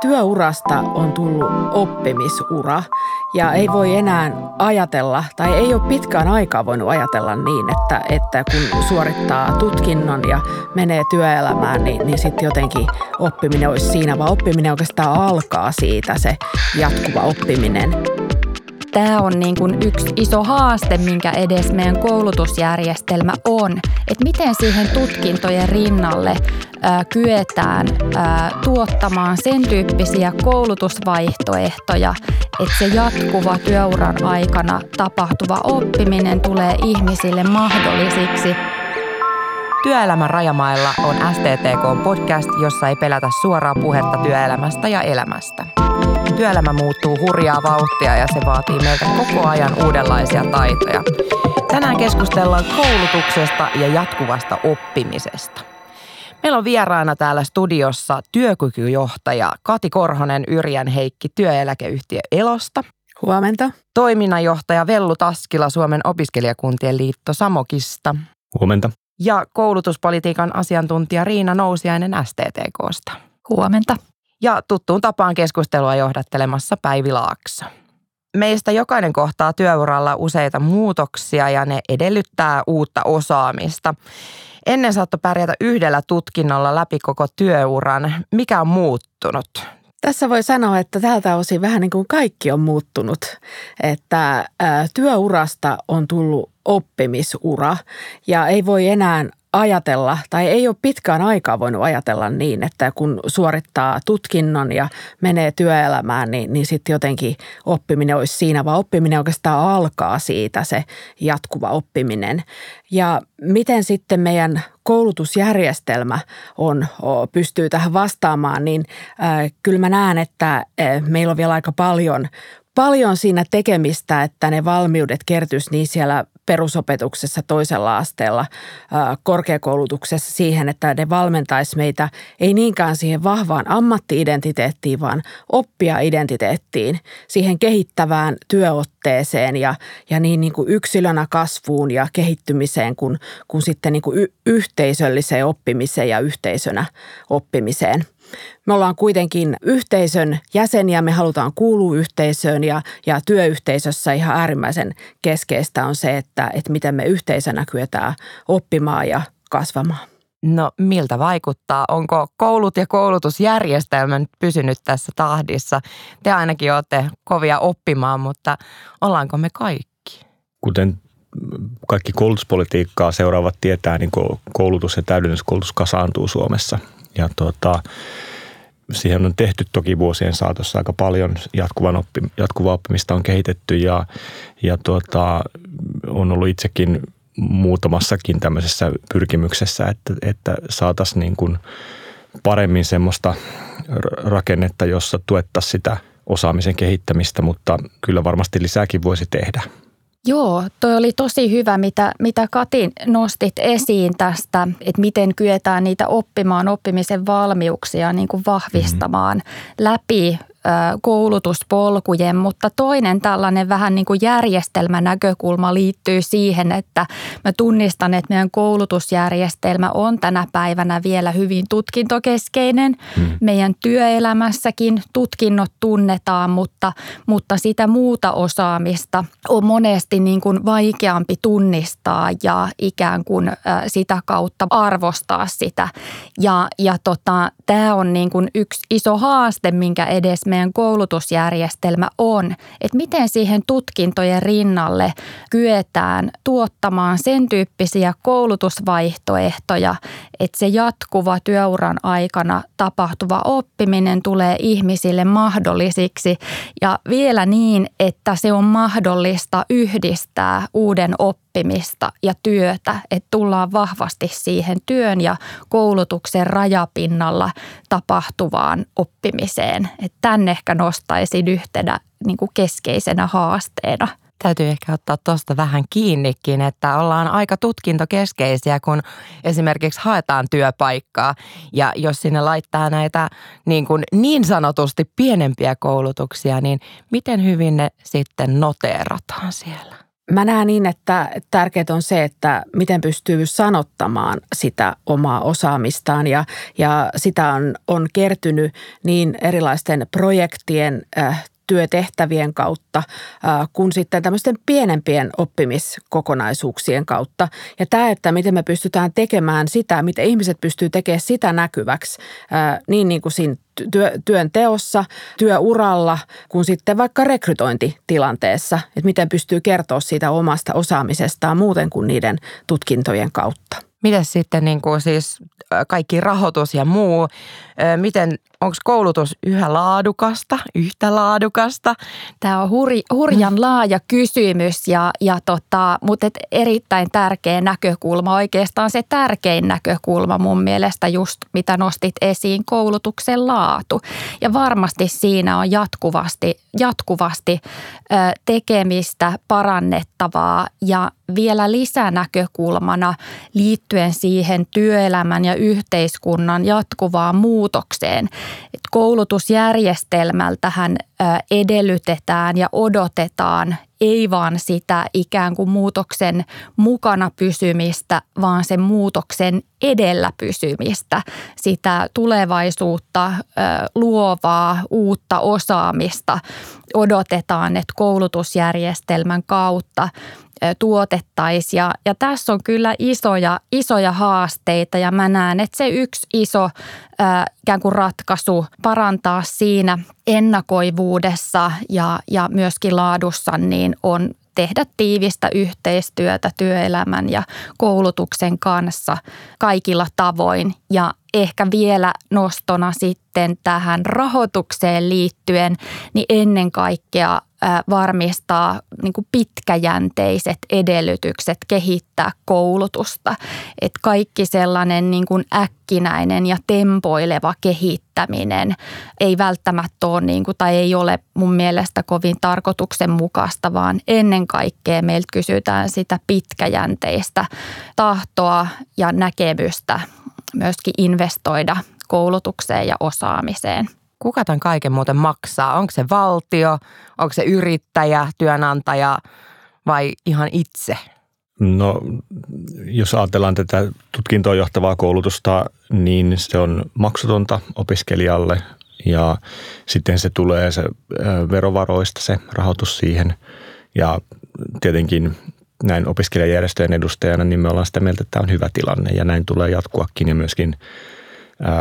Työurasta on tullut oppimisura ja ei voi enää ajatella, tai ei ole pitkään aikaa voinut ajatella niin, että, että kun suorittaa tutkinnon ja menee työelämään, niin, niin sitten jotenkin oppiminen olisi siinä, vaan oppiminen oikeastaan alkaa siitä se jatkuva oppiminen tämä on niin kuin yksi iso haaste, minkä edes meidän koulutusjärjestelmä on. Että miten siihen tutkintojen rinnalle ää, kyetään ää, tuottamaan sen tyyppisiä koulutusvaihtoehtoja, että se jatkuva työuran aikana tapahtuva oppiminen tulee ihmisille mahdollisiksi Työelämän rajamailla on STTK podcast, jossa ei pelätä suoraa puhetta työelämästä ja elämästä. Työelämä muuttuu hurjaa vauhtia ja se vaatii meiltä koko ajan uudenlaisia taitoja. Tänään keskustellaan koulutuksesta ja jatkuvasta oppimisesta. Meillä on vieraana täällä studiossa työkykyjohtaja Kati Korhonen Yrjän Heikki työeläkeyhtiö Elosta. Huomenta. Toiminnanjohtaja Vellu Taskila Suomen opiskelijakuntien liitto Samokista. Huomenta. Ja koulutuspolitiikan asiantuntija Riina Nousiainen STTKsta. Huomenta ja tuttuun tapaan keskustelua johdattelemassa Päivi Laakso. Meistä jokainen kohtaa työuralla useita muutoksia ja ne edellyttää uutta osaamista. Ennen saattoi pärjätä yhdellä tutkinnolla läpi koko työuran. Mikä on muuttunut? Tässä voi sanoa, että tältä osin vähän niin kuin kaikki on muuttunut. Että työurasta on tullut oppimisura ja ei voi enää ajatella, tai ei ole pitkään aikaa voinut ajatella niin, että kun suorittaa tutkinnon ja menee työelämään, niin, niin sitten jotenkin oppiminen olisi siinä, vaan oppiminen oikeastaan alkaa siitä se jatkuva oppiminen. Ja miten sitten meidän koulutusjärjestelmä on, pystyy tähän vastaamaan, niin äh, kyllä mä näen, että äh, meillä on vielä aika paljon paljon siinä tekemistä, että ne valmiudet kertyisi niin siellä perusopetuksessa toisella asteella, korkeakoulutuksessa siihen, että ne valmentaisi meitä ei niinkään siihen vahvaan ammattiidentiteettiin, vaan oppia identiteettiin, siihen kehittävään työotteeseen ja, ja niin, niin kuin yksilönä kasvuun ja kehittymiseen kuin, kuin sitten niin kuin y- yhteisölliseen oppimiseen ja yhteisönä oppimiseen – me ollaan kuitenkin yhteisön jäseniä, me halutaan kuulua yhteisöön ja, ja työyhteisössä ihan äärimmäisen keskeistä on se, että, että miten me yhteisönä kyetään oppimaan ja kasvamaan. No miltä vaikuttaa? Onko koulut ja koulutusjärjestelmä nyt pysynyt tässä tahdissa? Te ainakin olette kovia oppimaan, mutta ollaanko me kaikki? Kuten kaikki koulutuspolitiikkaa seuraavat tietää, niin koulutus ja täydennyskoulutus kasaantuu Suomessa. Ja tuota, siihen on tehty toki vuosien saatossa aika paljon. Jatkuvan oppi, jatkuvaa oppimista on kehitetty ja, ja tuota, on ollut itsekin muutamassakin tämmöisessä pyrkimyksessä, että, että saataisiin niin kuin paremmin semmoista rakennetta, jossa tuettaisiin sitä osaamisen kehittämistä, mutta kyllä varmasti lisääkin voisi tehdä. Joo, toi oli tosi hyvä, mitä, mitä Kati nostit esiin tästä, että miten kyetään niitä oppimaan, oppimisen valmiuksia niin kuin vahvistamaan mm-hmm. läpi koulutuspolkujen, mutta toinen tällainen vähän niin kuin järjestelmänäkökulma liittyy siihen, että mä tunnistan, että meidän koulutusjärjestelmä on tänä päivänä vielä hyvin tutkintokeskeinen. Hmm. Meidän työelämässäkin tutkinnot tunnetaan, mutta, mutta sitä muuta osaamista on monesti niin kuin vaikeampi tunnistaa ja ikään kuin sitä kautta arvostaa sitä. Ja, ja tota, tämä on niin kuin yksi iso haaste, minkä edes meidän koulutusjärjestelmä on, että miten siihen tutkintojen rinnalle kyetään tuottamaan sen tyyppisiä koulutusvaihtoehtoja, että se jatkuva työuran aikana tapahtuva oppiminen tulee ihmisille mahdollisiksi. Ja vielä niin, että se on mahdollista yhdistää uuden oppimisen oppimista ja työtä, että tullaan vahvasti siihen työn ja koulutuksen rajapinnalla tapahtuvaan oppimiseen. Että tänne ehkä nostaisin yhtenä niin kuin keskeisenä haasteena – täytyy ehkä ottaa tuosta vähän kiinnikin, että ollaan aika tutkintokeskeisiä, kun esimerkiksi haetaan työpaikkaa. Ja jos sinne laittaa näitä niin, kuin niin sanotusti pienempiä koulutuksia, niin miten hyvin ne sitten noteerataan siellä? Mä näen niin, että tärkeää on se, että miten pystyy sanottamaan sitä omaa osaamistaan ja, ja sitä on, on kertynyt niin erilaisten projektien äh, työtehtävien kautta kuin sitten tämmöisten pienempien oppimiskokonaisuuksien kautta. Ja tämä, että miten me pystytään tekemään sitä, miten ihmiset pystyy tekemään sitä näkyväksi niin, niin kuin siinä työ, työn teossa, työuralla, kuin sitten vaikka rekrytointitilanteessa, että miten pystyy kertoa siitä omasta osaamisestaan muuten kuin niiden tutkintojen kautta. Miten sitten niin kuin siis kaikki rahoitus ja muu, miten, onko koulutus yhä laadukasta, yhtä laadukasta? Tämä on hur, hurjan laaja kysymys, ja, ja tota, mutta et erittäin tärkeä näkökulma, oikeastaan se tärkein näkökulma mun mielestä just mitä nostit esiin, koulutuksen laatu. Ja varmasti siinä on jatkuvasti, jatkuvasti tekemistä, parannettavaa ja vielä lisänäkökulmana liittyen siihen työelämän ja yhteiskunnan jatkuvaan muutokseen. Et koulutusjärjestelmältähän edellytetään ja odotetaan ei vaan sitä ikään kuin muutoksen mukana pysymistä, vaan sen muutoksen edellä pysymistä, sitä tulevaisuutta, luovaa, uutta osaamista odotetaan, että koulutusjärjestelmän kautta tuotettaisiin. Ja, ja tässä on kyllä isoja, isoja haasteita ja mä näen, että se yksi iso ää, ikään kuin ratkaisu parantaa siinä ennakoivuudessa ja, ja myöskin laadussa niin on tehdä tiivistä yhteistyötä työelämän ja koulutuksen kanssa kaikilla tavoin. Ja ehkä vielä nostona sitten tähän rahoitukseen liittyen, niin ennen kaikkea varmistaa niin kuin pitkäjänteiset edellytykset kehittää koulutusta. Et kaikki sellainen niin kuin äkkinäinen ja tempoileva kehittäminen ei välttämättä ole niin kuin, tai ei ole mun mielestä kovin tarkoituksenmukaista, vaan ennen kaikkea meiltä kysytään sitä pitkäjänteistä tahtoa ja näkemystä myöskin investoida koulutukseen ja osaamiseen. Kuka tämän kaiken muuten maksaa? Onko se valtio, onko se yrittäjä, työnantaja vai ihan itse? No, jos ajatellaan tätä tutkintoon johtavaa koulutusta, niin se on maksutonta opiskelijalle ja sitten se tulee se verovaroista se rahoitus siihen. Ja tietenkin näin opiskelijajärjestöjen edustajana, niin me ollaan sitä mieltä, että tämä on hyvä tilanne ja näin tulee jatkuakin ja myöskin –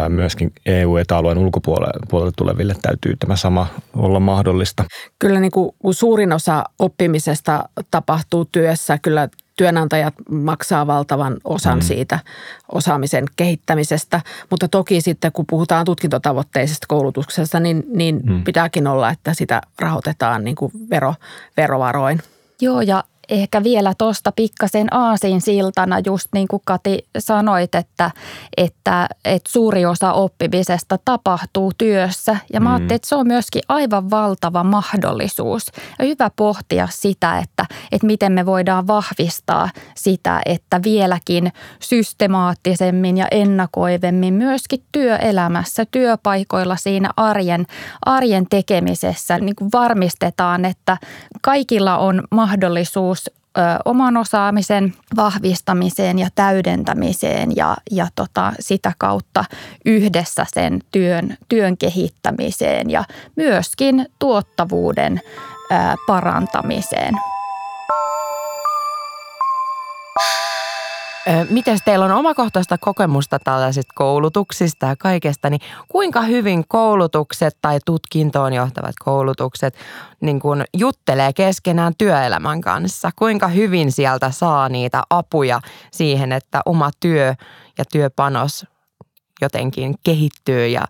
myöskin EU-etäalueen ulkopuolelle tuleville täytyy tämä sama olla mahdollista. Kyllä niin kuin suurin osa oppimisesta tapahtuu työssä. Kyllä työnantajat maksaa valtavan osan mm. siitä osaamisen kehittämisestä, mutta toki sitten kun puhutaan tutkintotavoitteisesta koulutuksesta, niin, niin mm. pitääkin olla, että sitä rahoitetaan niin kuin vero, verovaroin. Joo, ja ehkä vielä tuosta pikkasen aasin siltana, just niin kuin Kati sanoit, että, että, että suuri osa oppimisesta tapahtuu työssä. Ja mä mm. ajattelin, että se on myöskin aivan valtava mahdollisuus. Ja hyvä pohtia sitä, että, että miten me voidaan vahvistaa sitä, että vieläkin systemaattisemmin ja ennakoivemmin myöskin työelämässä, työpaikoilla siinä arjen, arjen tekemisessä niin kuin varmistetaan, että kaikilla on mahdollisuus oman osaamisen vahvistamiseen ja täydentämiseen ja, ja tota, sitä kautta yhdessä sen työn, työn kehittämiseen ja myöskin tuottavuuden ää, parantamiseen. Miten teillä on omakohtaista kokemusta tällaisista koulutuksista ja kaikesta, niin kuinka hyvin koulutukset tai tutkintoon johtavat koulutukset niin kuin juttelee keskenään työelämän kanssa? Kuinka hyvin sieltä saa niitä apuja siihen, että oma työ ja työpanos jotenkin kehittyy ja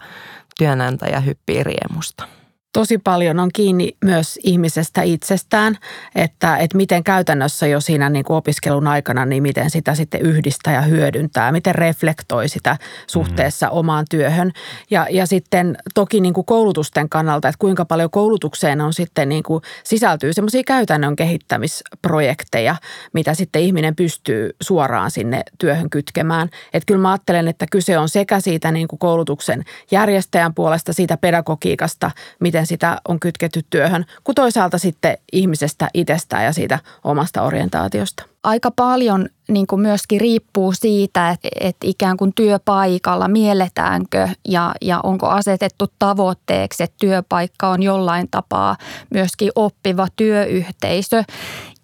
työnantaja hyppii riemusta? Tosi paljon on kiinni myös ihmisestä itsestään, että, että miten käytännössä jo siinä niin kuin opiskelun aikana, niin miten sitä sitten yhdistää ja hyödyntää, miten reflektoi sitä suhteessa mm. omaan työhön. Ja, ja sitten toki niin kuin koulutusten kannalta, että kuinka paljon koulutukseen on sitten niin kuin sisältyy semmoisia käytännön kehittämisprojekteja, mitä sitten ihminen pystyy suoraan sinne työhön kytkemään. Että kyllä mä ajattelen, että kyse on sekä siitä niin kuin koulutuksen järjestäjän puolesta, siitä pedagogiikasta, miten miten sitä on kytketty työhön, kuin toisaalta sitten ihmisestä itsestään ja siitä omasta orientaatiosta. Aika paljon niin kuin myöskin riippuu siitä, että, että ikään kuin työpaikalla mielletäänkö ja, ja onko asetettu tavoitteeksi, että työpaikka on jollain tapaa myöskin oppiva työyhteisö.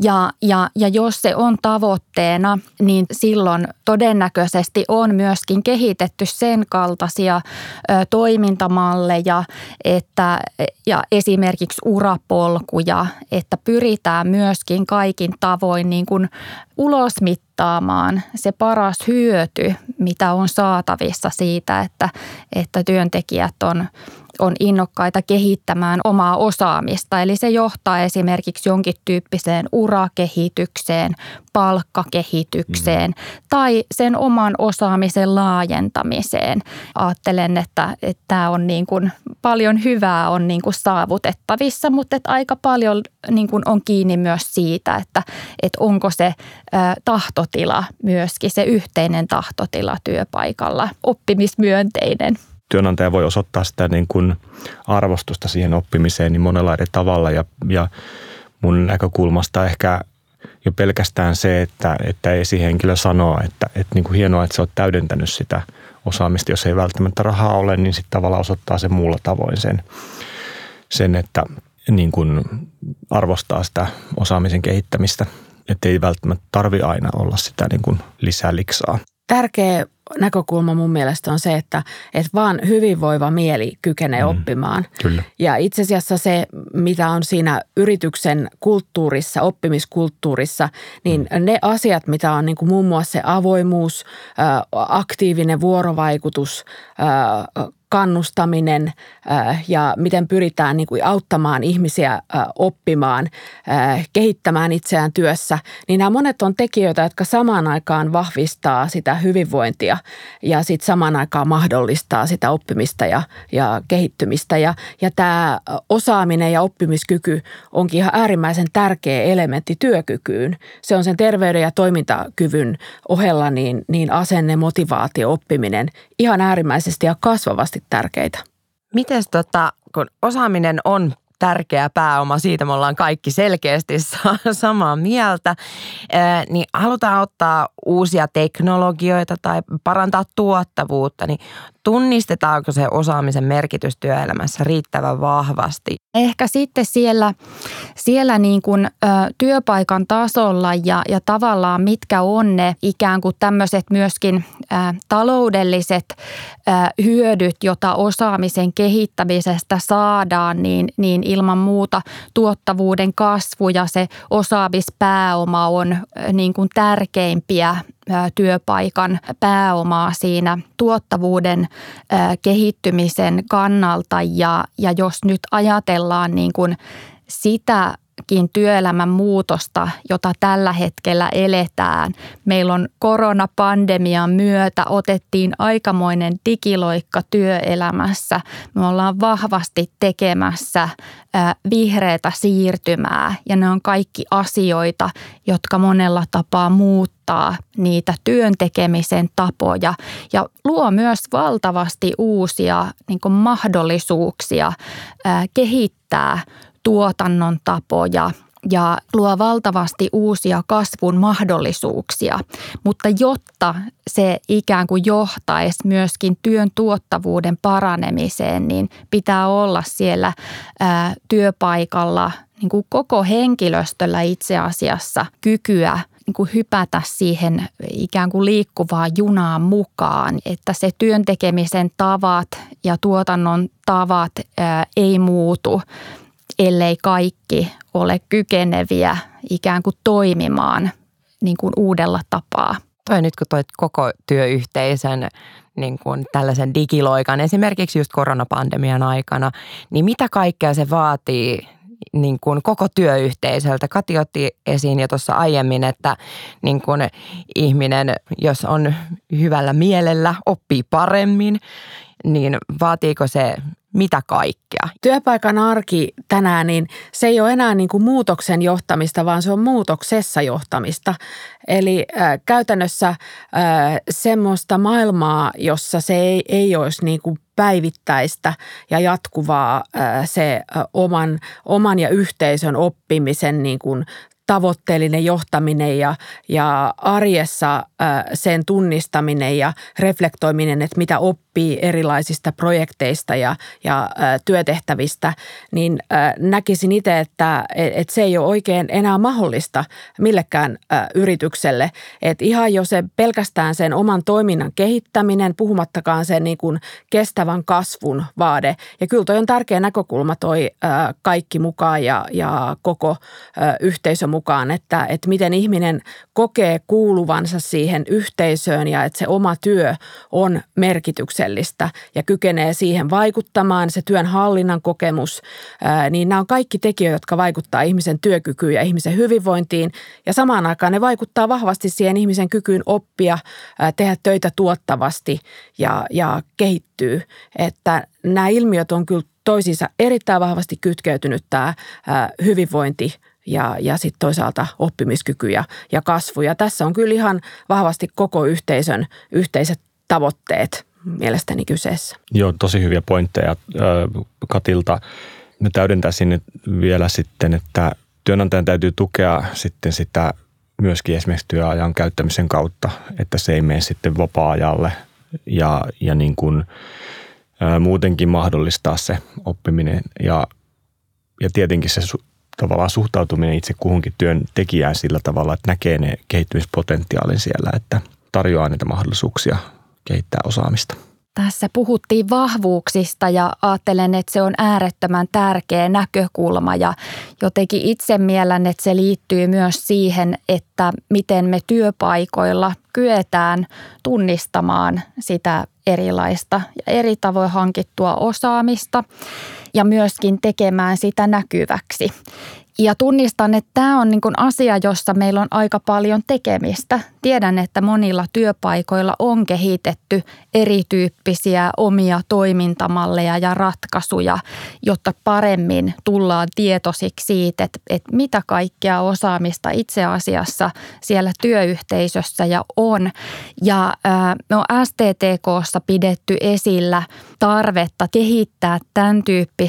Ja, ja, ja jos se on tavoitteena, niin silloin todennäköisesti on myöskin kehitetty sen kaltaisia ö, toimintamalleja että, ja esimerkiksi urapolkuja, että pyritään myöskin kaikin tavoin niin kuin ulosmittaamaan se paras hyöty, mitä on saatavissa siitä, että, että työntekijät on on innokkaita kehittämään omaa osaamista. Eli se johtaa esimerkiksi jonkin tyyppiseen urakehitykseen, palkkakehitykseen mm. tai sen oman osaamisen laajentamiseen. Ajattelen, että, että tämä on niin kuin, paljon hyvää on niin kuin saavutettavissa, mutta että aika paljon niin kuin on kiinni myös siitä, että, että onko se tahtotila myöskin se yhteinen tahtotila työpaikalla oppimismyönteinen työnantaja voi osoittaa sitä niin kuin arvostusta siihen oppimiseen niin monella eri tavalla. Ja, ja mun näkökulmasta ehkä jo pelkästään se, että, että esihenkilö sanoo, että, että niin kuin hienoa, että sä oot täydentänyt sitä osaamista, jos ei välttämättä rahaa ole, niin sitten tavallaan osoittaa se muulla tavoin sen, sen että niin kuin arvostaa sitä osaamisen kehittämistä, että ei välttämättä tarvi aina olla sitä niin kuin lisää liksaa. Tärkeä näkökulma mun mielestä on se, että, että vaan hyvinvoiva mieli kykenee mm, oppimaan. Kyllä. Ja itse asiassa se, mitä on siinä yrityksen kulttuurissa, oppimiskulttuurissa, niin mm. ne asiat, mitä on niin kuin muun muassa se avoimuus, aktiivinen vuorovaikutus, kannustaminen äh, ja miten pyritään niin kuin auttamaan ihmisiä äh, oppimaan, äh, kehittämään itseään työssä, niin nämä monet on tekijöitä, jotka samaan aikaan vahvistaa sitä hyvinvointia ja sitten samaan aikaan mahdollistaa sitä oppimista ja, ja kehittymistä. Ja, ja tämä osaaminen ja oppimiskyky onkin ihan äärimmäisen tärkeä elementti työkykyyn. Se on sen terveyden ja toimintakyvyn ohella niin, niin asenne, motivaatio, oppiminen ihan äärimmäisesti ja kasvavasti tärkeitä. Miten tota, kun osaaminen on tärkeä pääoma, siitä me ollaan kaikki selkeästi samaa mieltä, niin halutaan ottaa uusia teknologioita tai parantaa tuottavuutta, niin tunnistetaanko se osaamisen merkitys työelämässä riittävän vahvasti? Ehkä sitten siellä, siellä niin kuin, ö, työpaikan tasolla ja, ja tavallaan mitkä on ne ikään kuin tämmöiset myöskin ö, taloudelliset ö, hyödyt, jota osaamisen kehittämisestä saadaan, niin, niin ilman muuta tuottavuuden kasvu ja se osaamispääoma on ö, niin kuin tärkeimpiä työpaikan pääomaa siinä tuottavuuden kehittymisen kannalta. Ja, ja jos nyt ajatellaan niin kuin sitä työelämän muutosta, jota tällä hetkellä eletään. Meillä on koronapandemian myötä otettiin aikamoinen digiloikka työelämässä. Me ollaan vahvasti tekemässä vihreätä siirtymää ja ne on kaikki asioita, jotka monella tapaa muuttaa niitä työntekemisen tapoja ja luo myös valtavasti uusia niin mahdollisuuksia kehittää tuotannon tapoja ja luo valtavasti uusia kasvun mahdollisuuksia. Mutta jotta se ikään kuin johtaisi myöskin työn tuottavuuden paranemiseen, niin pitää olla siellä ää, työpaikalla niin kuin koko henkilöstöllä itse asiassa kykyä niin kuin hypätä siihen ikään kuin liikkuvaan junaan mukaan, että se työntekemisen tavat ja tuotannon tavat ää, ei muutu ellei kaikki ole kykeneviä ikään kuin toimimaan niin kuin uudella tapaa. Toi nyt kun toit koko työyhteisön niin kuin tällaisen digiloikan, esimerkiksi just koronapandemian aikana, niin mitä kaikkea se vaatii niin kuin koko työyhteisöltä. Kati otti esiin jo tuossa aiemmin, että niin kuin ihminen, jos on hyvällä mielellä, oppii paremmin, niin vaatiiko se mitä kaikkea? Työpaikan arki tänään, niin se ei ole enää niin kuin muutoksen johtamista, vaan se on muutoksessa johtamista. Eli äh, käytännössä äh, semmoista maailmaa, jossa se ei, ei olisi niin kuin päivittäistä ja jatkuvaa äh, se äh, oman, oman ja yhteisön oppimisen niin kuin tavoitteellinen johtaminen ja, ja arjessa sen tunnistaminen ja reflektoiminen, että mitä oppii erilaisista projekteista ja, ja työtehtävistä, niin näkisin itse, että, että se ei ole oikein enää mahdollista millekään yritykselle. Että ihan jo se pelkästään sen oman toiminnan kehittäminen, puhumattakaan sen niin kuin kestävän kasvun vaade. Ja kyllä toi on tärkeä näkökulma toi kaikki mukaan ja, ja koko yhteisö mukaan, että, että miten ihminen kokee kuuluvansa siihen yhteisöön ja että se oma työ on merkityksellistä ja kykenee siihen vaikuttamaan, se työn hallinnan kokemus, niin nämä on kaikki tekijöitä, jotka vaikuttaa ihmisen työkykyyn ja ihmisen hyvinvointiin ja samaan aikaan ne vaikuttaa vahvasti siihen ihmisen kykyyn oppia, tehdä töitä tuottavasti ja, ja kehittyy. Että nämä ilmiöt on kyllä toisiinsa erittäin vahvasti kytkeytynyt tämä hyvinvointi ja, ja sitten toisaalta oppimiskyky ja, ja kasvu. Ja tässä on kyllä ihan vahvasti koko yhteisön yhteiset tavoitteet mielestäni kyseessä. Joo, tosi hyviä pointteja Katilta. Ne täydentää sinne vielä sitten, että työnantajan täytyy tukea sitten sitä myöskin esimerkiksi työajan käyttämisen kautta, että se ei mene sitten vapaa-ajalle ja, ja niin kuin, ää, muutenkin mahdollistaa se oppiminen ja, ja tietenkin se tavallaan suhtautuminen itse kuhunkin työntekijään sillä tavalla, että näkee ne kehittymispotentiaalin siellä, että tarjoaa niitä mahdollisuuksia kehittää osaamista. Tässä puhuttiin vahvuuksista ja ajattelen, että se on äärettömän tärkeä näkökulma ja jotenkin itse mielen, että se liittyy myös siihen, että miten me työpaikoilla kyetään tunnistamaan sitä erilaista ja eri tavoin hankittua osaamista ja myöskin tekemään sitä näkyväksi. Ja tunnistan, että tämä on niin kuin asia, jossa meillä on aika paljon tekemistä. Tiedän, että monilla työpaikoilla on kehitetty erityyppisiä omia toimintamalleja ja ratkaisuja, jotta paremmin tullaan tietoisiksi siitä, että, että mitä kaikkea osaamista itse asiassa siellä työyhteisössä ja on. Ja no STTKssa pidetty esillä tarvetta kehittää tämän tyyppisiä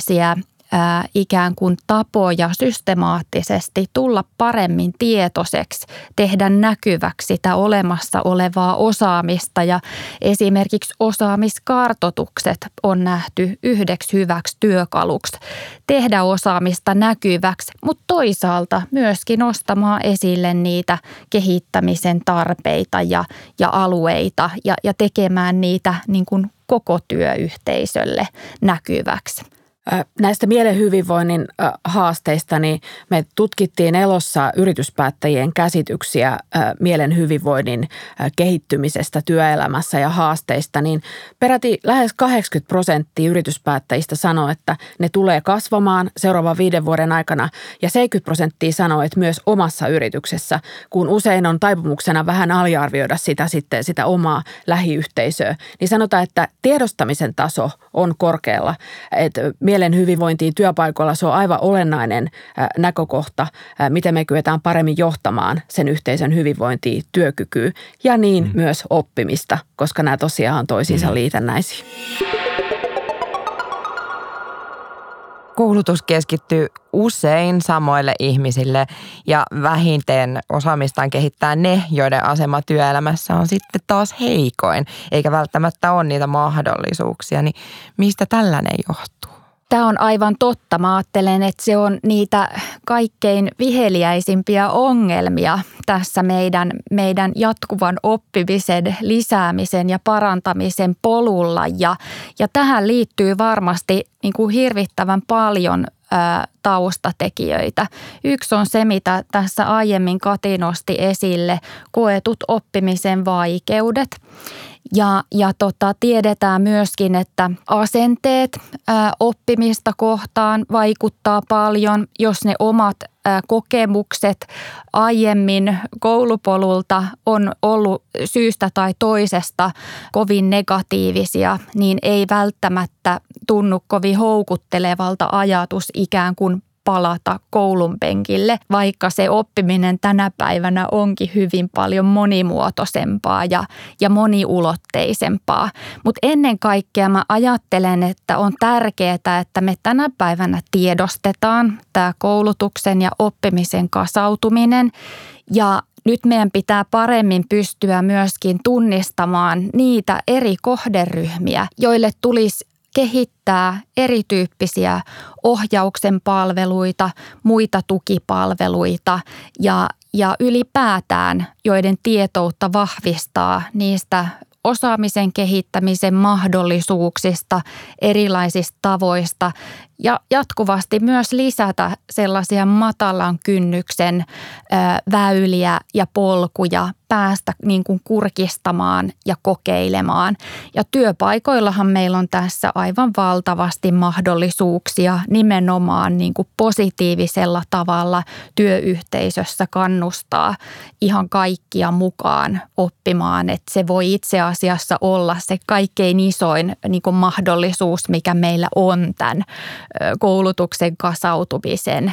ää, ikään kuin tapoja systemaattisesti tulla paremmin tietoiseksi, tehdä näkyväksi sitä olemassa olevaa osaamista ja esimerkiksi osaamiskartotukset on nähty yhdeksi hyväksi työkaluksi tehdä osaamista näkyväksi, mutta toisaalta myöskin nostamaan esille niitä kehittämisen tarpeita ja, ja alueita ja, ja tekemään niitä niin kuin koko työyhteisölle näkyväksi. Näistä mielen hyvinvoinnin haasteista niin me tutkittiin elossa yrityspäättäjien käsityksiä mielen hyvinvoinnin kehittymisestä työelämässä ja haasteista, niin peräti lähes 80 prosenttia yrityspäättäjistä sanoo, että ne tulee kasvamaan seuraavan viiden vuoden aikana. Ja 70 prosenttia sanoo, että myös omassa yrityksessä, kun usein on taipumuksena vähän aliarvioida sitä sitten sitä omaa lähiyhteisöä, niin sanotaan, että tiedostamisen taso on korkealla, että mielen hyvinvointiin työpaikoilla se on aivan olennainen näkökohta, miten me kyetään paremmin johtamaan sen yhteisön hyvinvointiin, työkykyä ja niin mm. myös oppimista, koska nämä tosiaan on toisiinsa mm. liitännäisiä. Koulutus keskittyy usein samoille ihmisille ja vähintään osaamistaan kehittää ne, joiden asema työelämässä on sitten taas heikoin, eikä välttämättä ole niitä mahdollisuuksia. Niin mistä tällainen johtuu? Tämä on aivan totta. Mä ajattelen, että se on niitä kaikkein viheliäisimpiä ongelmia tässä meidän, meidän jatkuvan oppimisen, lisäämisen ja parantamisen polulla. Ja, ja tähän liittyy varmasti niin kuin hirvittävän paljon taustatekijöitä. Yksi on se, mitä tässä aiemmin Kati nosti esille, koetut oppimisen vaikeudet. Ja, ja tota, tiedetään myöskin, että asenteet ää, oppimista kohtaan vaikuttaa paljon, jos ne omat ää, kokemukset aiemmin koulupolulta on ollut syystä tai toisesta kovin negatiivisia, niin ei välttämättä tunnu kovin houkuttelevalta ajatus ikään kuin palata koulun penkille, vaikka se oppiminen tänä päivänä onkin hyvin paljon monimuotoisempaa ja, ja moniulotteisempaa. Mutta ennen kaikkea mä ajattelen, että on tärkeää, että me tänä päivänä tiedostetaan tämä koulutuksen ja oppimisen kasautuminen ja nyt meidän pitää paremmin pystyä myöskin tunnistamaan niitä eri kohderyhmiä, joille tulisi kehittää erityyppisiä ohjauksen palveluita, muita tukipalveluita ja, ja ylipäätään, joiden tietoutta vahvistaa niistä osaamisen kehittämisen mahdollisuuksista, erilaisista tavoista ja jatkuvasti myös lisätä sellaisia matalan kynnyksen väyliä ja polkuja päästä niin kuin kurkistamaan ja kokeilemaan. Ja työpaikoillahan meillä on tässä aivan valtavasti mahdollisuuksia nimenomaan niin kuin positiivisella tavalla työyhteisössä kannustaa ihan kaikkia mukaan oppimaan. Että se voi itse asiassa olla se kaikkein isoin niin kuin mahdollisuus, mikä meillä on tämän koulutuksen kasautumisen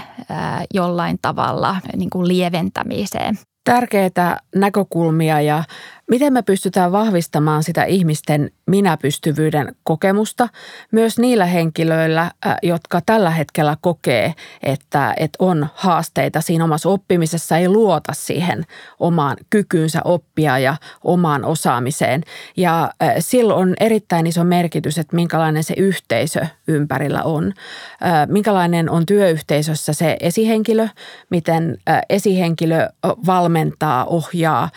jollain tavalla niin kuin lieventämiseen. Tärkeitä näkökulmia ja miten me pystytään vahvistamaan sitä ihmisten minäpystyvyyden kokemusta myös niillä henkilöillä, jotka tällä hetkellä kokee, että, että on haasteita siinä omassa oppimisessa, ei luota siihen omaan kykyynsä oppia ja omaan osaamiseen. Ja silloin on erittäin iso merkitys, että minkälainen se yhteisö ympärillä on. Minkälainen on työyhteisössä se esihenkilö, miten esihenkilö valmentaa, ohjaa,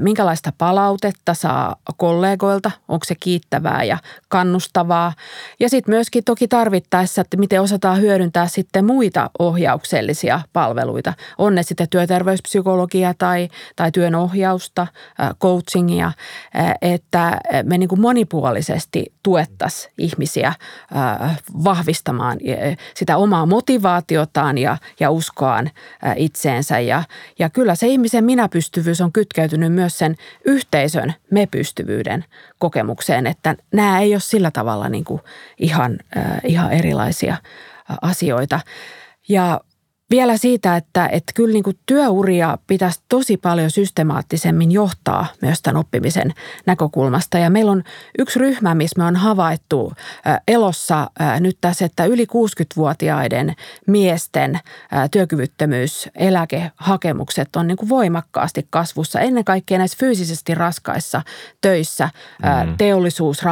minkälaista palautetta saa kollegoilta, onko se kiittävää ja kannustavaa. Ja sitten myöskin toki tarvittaessa, että miten osataan hyödyntää sitten muita ohjauksellisia palveluita. On ne sitten työterveyspsykologia tai, tai työnohjausta, coachingia, että me niin kuin monipuolisesti tuettaisiin ihmisiä vahvistamaan sitä omaa motivaatiotaan ja, ja uskoaan itseensä. Ja, ja kyllä se ihmisen minäpystyvyys on kytkeytynyt myös sen yhteisön me-pystyvyyden kokemukseen, että nämä ei ole sillä tavalla niin kuin ihan, äh, ihan erilaisia asioita. Ja vielä siitä, että, että kyllä niin kuin työuria pitäisi tosi paljon systemaattisemmin johtaa myös tämän oppimisen näkökulmasta. Ja meillä on yksi ryhmä, missä me on havaittu elossa nyt tässä, että yli 60-vuotiaiden miesten työkyvyttömyyseläkehakemukset on niin kuin voimakkaasti kasvussa. Ennen kaikkea näissä fyysisesti raskaissa töissä, mm. teollisuus.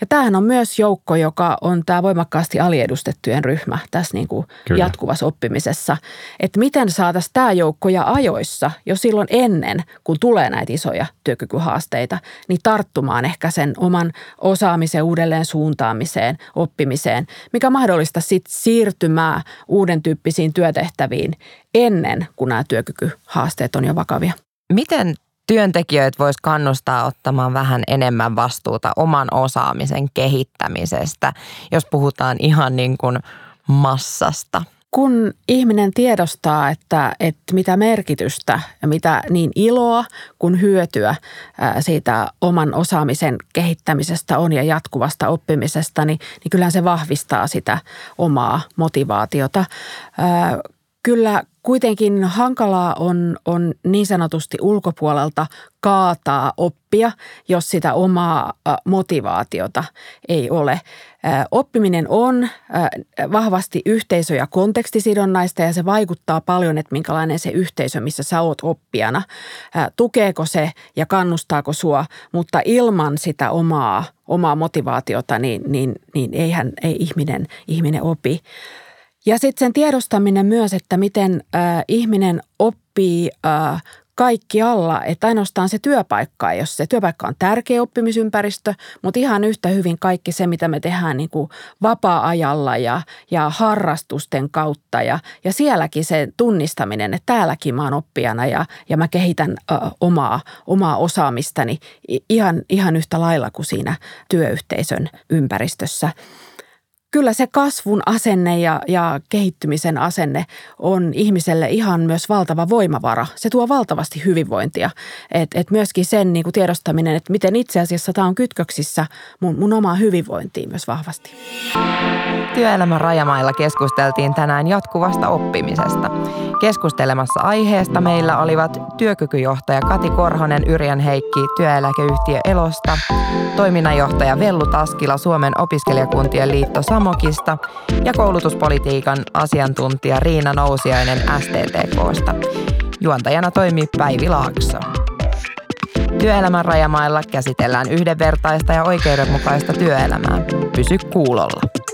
Ja tämähän on myös joukko, joka on tämä voimakkaasti aliedustettujen ryhmä tässä niin kuin jatkuvassa oppimisessa, että miten saataisiin tämä joukko ja ajoissa jo silloin ennen, kun tulee näitä isoja työkykyhaasteita, niin tarttumaan ehkä sen oman osaamisen uudelleen suuntaamiseen, oppimiseen, mikä mahdollista sitten siirtymää uuden tyyppisiin työtehtäviin ennen kuin nämä työkykyhaasteet on jo vakavia. Miten työntekijöitä voisi kannustaa ottamaan vähän enemmän vastuuta oman osaamisen kehittämisestä, jos puhutaan ihan niin kuin massasta? Kun ihminen tiedostaa, että, että mitä merkitystä ja mitä niin iloa kuin hyötyä siitä oman osaamisen kehittämisestä on ja jatkuvasta oppimisesta, niin, niin kyllähän se vahvistaa sitä omaa motivaatiota. Kyllä kuitenkin hankalaa on, on niin sanotusti ulkopuolelta kaataa oppia, jos sitä omaa motivaatiota ei ole. Oppiminen on vahvasti yhteisö- ja kontekstisidonnaista ja se vaikuttaa paljon, että minkälainen se yhteisö, missä sä oot oppijana. Tukeeko se ja kannustaako sua, mutta ilman sitä omaa, omaa motivaatiota, niin, niin, niin eihän ei ihminen, ihminen opi. Ja sitten sen tiedostaminen myös, että miten äh, ihminen oppii äh, kaikki alla, että ainoastaan se työpaikka, jos se. Työpaikka on tärkeä oppimisympäristö, mutta ihan yhtä hyvin kaikki se, mitä me tehdään niin kuin vapaa-ajalla ja, ja harrastusten kautta. Ja, ja sielläkin se tunnistaminen, että täälläkin mä oon oppijana ja, ja mä kehitän ö, omaa, omaa osaamistani ihan, ihan yhtä lailla kuin siinä työyhteisön ympäristössä kyllä se kasvun asenne ja, ja kehittymisen asenne on ihmiselle ihan myös valtava voimavara. Se tuo valtavasti hyvinvointia. Et, et myöskin sen niin kuin tiedostaminen, että miten itse asiassa tämä on kytköksissä mun, mun omaa hyvinvointiin myös vahvasti. Työelämän rajamailla keskusteltiin tänään jatkuvasta oppimisesta. Keskustelemassa aiheesta meillä olivat työkykyjohtaja Kati Korhonen Yrjän Heikki työeläkeyhtiö Elosta, toiminnanjohtaja Vellu Taskila Suomen opiskelijakuntien liitto Samokista ja koulutuspolitiikan asiantuntija Riina Nousiainen STTKsta. Juontajana toimii Päivi Laakso. Työelämän rajamailla käsitellään yhdenvertaista ja oikeudenmukaista työelämää. Pysy kuulolla.